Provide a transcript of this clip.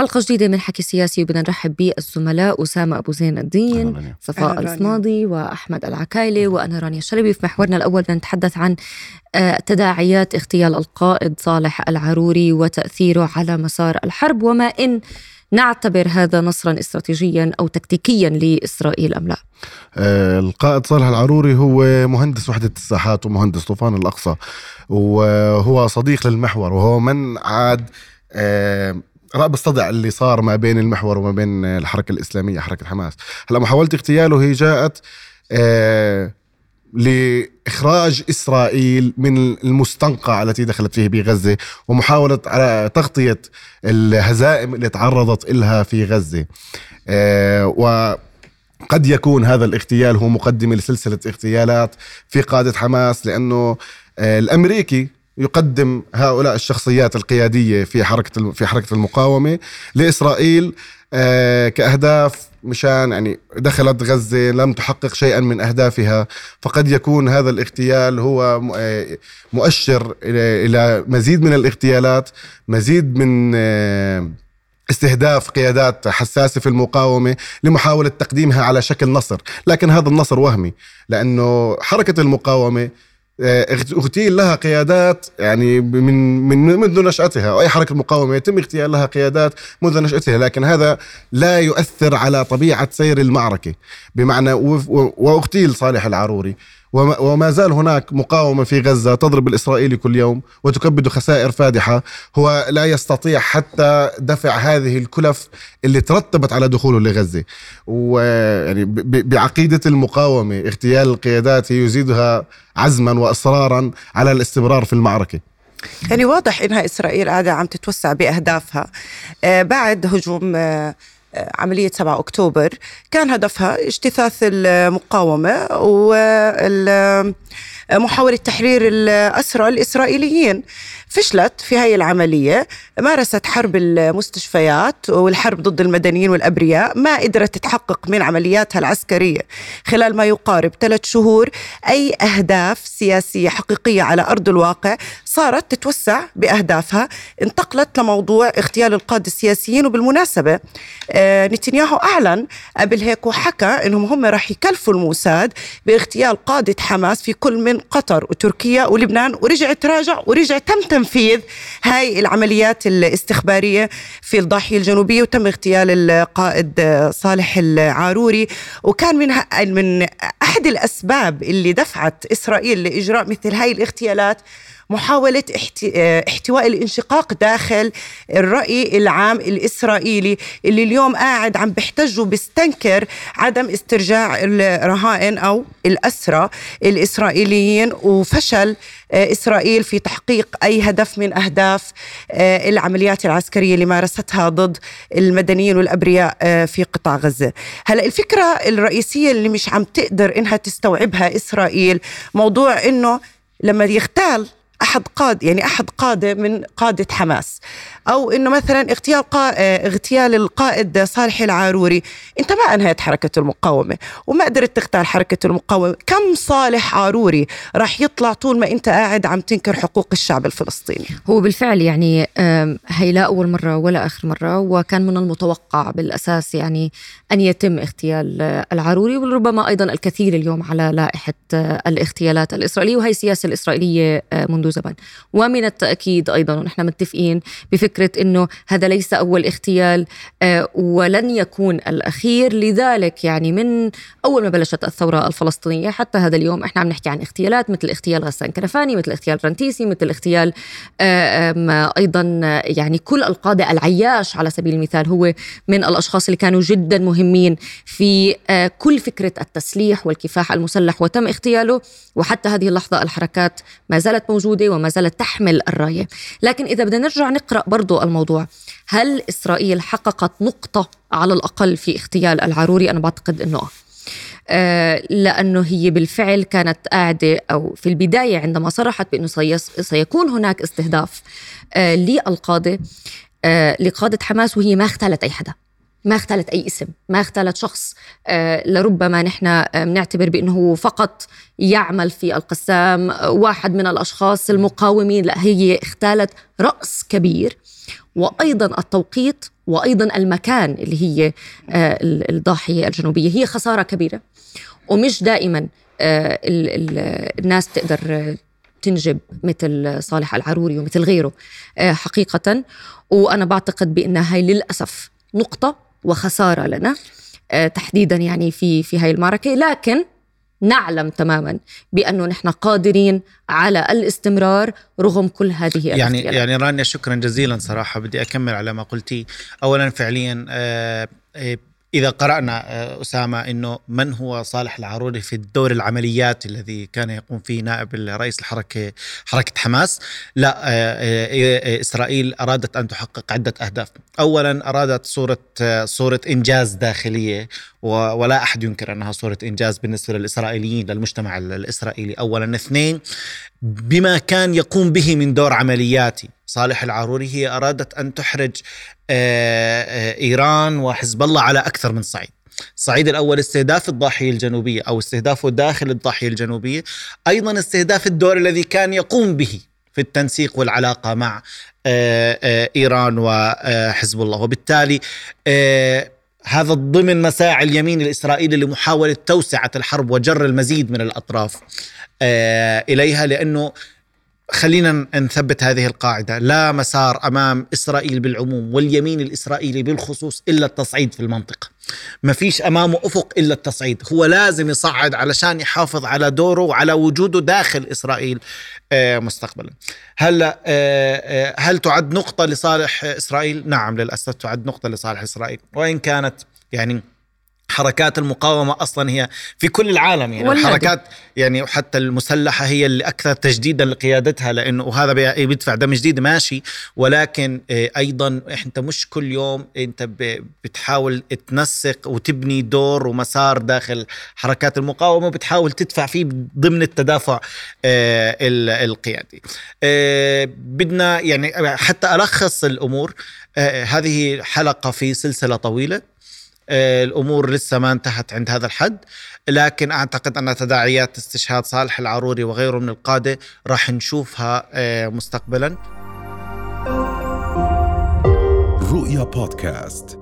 حلقة جديدة من حكي سياسي وبدنا نرحب بالزملاء أسامة أبو زين الدين صفاء الفناضي وأحمد العكايلي وأنا رانيا الشلبي في محورنا الأول بدنا نتحدث عن آه، تداعيات اغتيال القائد صالح العروري وتأثيره على مسار الحرب وما إن نعتبر هذا نصرا استراتيجيا أو تكتيكيا لإسرائيل أم لا؟ آه القائد صالح العروري هو مهندس وحدة الساحات ومهندس طوفان الأقصى وهو صديق للمحور وهو من عاد الصدع اللي صار ما بين المحور وما بين الحركة الإسلامية حركة حماس. هلا محاولة اغتياله هي جاءت آه لإخراج إسرائيل من المستنقع التي دخلت فيه بغزة ومحاولة على تغطية الهزائم اللي تعرضت إلها في غزة. آه وقد يكون هذا الاغتيال هو مقدمة لسلسلة اغتيالات في قادة حماس لأنه آه الأمريكي يقدم هؤلاء الشخصيات القيادية في حركة في حركة المقاومة لإسرائيل آه، كأهداف مشان يعني دخلت غزة لم تحقق شيئا من أهدافها. فقد يكون هذا الاغتيال هو آه، مؤشر إلى مزيد من الاغتيالات مزيد من آه، استهداف قيادات حساسة في المقاومة لمحاولة تقديمها على شكل نصر. لكن هذا النصر وهمي لأنه حركة المقاومة اغتيل لها قيادات يعني من من منذ نشأتها وأي حركة مقاومة يتم اغتيال لها قيادات منذ نشأتها لكن هذا لا يؤثر على طبيعة سير المعركة. بمعنى وأغتيل صالح العروري وما زال هناك مقاومة في غزة تضرب الإسرائيلي كل يوم وتكبد خسائر فادحة. هو لا يستطيع حتى دفع هذه الكلف اللي ترتبت على دخوله لغزة. ويعني بعقيدة المقاومة اغتيال القيادات يزيدها عزما وإصرارا على الاستمرار في المعركة. يعني واضح إنها إسرائيل قاعدة عم تتوسع بأهدافها. آه بعد هجوم آه عملية 7 أكتوبر كان هدفها اجتثاث المقاومة ومحاولة تحرير الأسرى الإسرائيليين. فشلت في هاي العملية مارست حرب المستشفيات والحرب ضد المدنيين والأبرياء ما قدرت تحقق من عملياتها العسكرية. خلال ما يقارب ثلاث شهور أي أهداف سياسية حقيقية على أرض الواقع صارت تتوسع بأهدافها. انتقلت لموضوع اغتيال القادة السياسيين وبالمناسبة آه نتنياهو أعلن قبل هيك وحكى أنهم هم راح يكلفوا الموساد باغتيال قادة حماس في كل من قطر وتركيا ولبنان ورجع تراجع ورجع تمتم تنفيذ هاي العمليات الاستخبارية في الضاحية الجنوبية وتم اغتيال القائد صالح العاروري. وكان من من أحد الأسباب اللي دفعت إسرائيل لإجراء مثل هاي الاغتيالات محاولة احتواء الانشقاق داخل الرأي العام الإسرائيلي اللي اليوم قاعد عم بيحتج وبيستنكر عدم استرجاع الرهائن أو الأسرى الإسرائيليين. وفشل آه، إسرائيل في تحقيق أي هدف من أهداف آه، العمليات العسكرية اللي مارستها ضد المدنيين والأبرياء آه، في قطاع غزة. هلأ الفكرة الرئيسية اللي مش عم تقدر إنها تستوعبها إسرائيل موضوع إنه لما يغتال أحد قاد يعني أحد قادة من قادة حماس. أو إنه مثلا اغتيال قا... اغتيال القائد صالح العاروري انت ما انهيت حركة المقاومة وما قدرت تغتال حركه المقاومة. كم صالح عاروري راح يطلع طول ما أنت قاعد عم تنكر حقوق الشعب الفلسطيني؟ هو بالفعل يعني هي لا أول مرة ولا آخر مرة وكان من المتوقع بالأساس يعني أن يتم اغتيال العاروري وربما أيضا الكثير اليوم على لائحة الاغتيالات الإسرائيلية وهي السياسة الإسرائيلية منذ زمن ومن التأكيد أيضا ونحن متفقين بفكرة فكرة إنه هذا ليس أول اغتيال آه، ولن يكون الأخير. لذلك يعني من أول ما بلشت الثورة الفلسطينية حتى هذا اليوم إحنا عم نحكي عن اغتيالات مثل اغتيال غسان كنفاني مثل اغتيال رنتيسي مثل اغتيال آه، أيضا يعني كل القادة العياش على سبيل المثال هو من الأشخاص اللي كانوا جدا مهمين في آه، كل فكرة التسليح والكفاح المسلح وتم اغتياله. وحتى هذه اللحظة الحركات ما زالت موجودة وما زالت تحمل الراية. لكن إذا بدنا نرجع برضه برضو الموضوع. هل إسرائيل حققت نقطة على الأقل في اغتيال العروري؟ أنا بعتقد أنه آه لأنه هي بالفعل كانت قاعدة أو في البداية عندما صرحت بأنه سيكون هناك استهداف آه للقادة آه لقادة حماس وهي ما اختلت أي حدا. ما اختلت أي اسم ما اختلت شخص. آه لربما نحن بنعتبر آه بأنه هو فقط يعمل في القسام واحد من الأشخاص المقاومين. لا هي اختالت رأس كبير وأيضا التوقيت وأيضا المكان اللي هي الضاحية الجنوبية. هي خسارة كبيرة ومش دائما الناس تقدر تنجب مثل صالح العروري ومثل غيره حقيقة. وأنا بعتقد بانها هي للأسف نقطة وخسارة لنا تحديدا يعني في في هاي المعركة. لكن نعلم تماما بأنه نحن قادرين على الاستمرار رغم كل هذه يعني يعني رانيا شكرا جزيلا صراحة. بدي أكمل على ما قلتي. اولا فعليا آه، آه، إذا قرأنا آه، أسامة أنه من هو صالح العروري في الدور العمليات الذي كان يقوم فيه نائب رئيس الحركة حركة حماس؟ لا إسرائيل أرادت أن تحقق عدة أهداف. أولا أرادت صورة صورة إنجاز داخلية ولا أحد ينكر أنها صورة إنجاز بالنسبة للإسرائيليين للمجتمع الإسرائيلي. أولا. اثنين بما كان يقوم به من دور عملياتي صالح العروري هي أرادت أن تحرج آه، آه، إيران وحزب الله على أكثر من صعيد. الصعيد الأول استهداف الضاحية الجنوبية أو استهدافه داخل الضاحية الجنوبية. أيضا استهداف الدور الذي كان يقوم به في التنسيق والعلاقة مع آه، إيران وحزب الله. وبالتالي هذا ضمن مساعي اليمين الإسرائيلي لمحاولة توسعة الحرب وجر المزيد من الأطراف إليها لأنه خلينا نثبت هذه القاعدة. لا مسار أمام إسرائيل بالعموم واليمين الإسرائيلي بالخصوص إلا التصعيد في المنطقة. ما فيش أمامه أفق إلا التصعيد. هو لازم يصعد علشان يحافظ على دوره وعلى وجوده داخل إسرائيل آه، مستقبلا. هل آه، آه، هل تعد نقطة لصالح إسرائيل؟ نعم للأسف تعد نقطة لصالح إسرائيل. وإن كانت يعني حركات المقاومة أصلا هي في كل العالم يعني. الحركات يعني حتى المسلحة هي اللي أكثر تجديدا لقيادتها لأنه وهذا بيدفع دم جديد ماشي. ولكن آه، أيضا أنت مش كل يوم أنت بتحاول تنسق وتبني دور ومسار داخل حركات المقاومة وبتحاول تدفع فيه ضمن التدافع آه، القيادي. آه، بدنا يعني حتى ألخص الأمور هذه حلقة في سلسلة طويلة. آه، الأمور لسه ما انتهت عند هذا الحد لكن أعتقد أن تداعيات استشهاد صالح العروري وغيره من القادة راح نشوفها آه، مستقبلا. رؤيا بودكاست.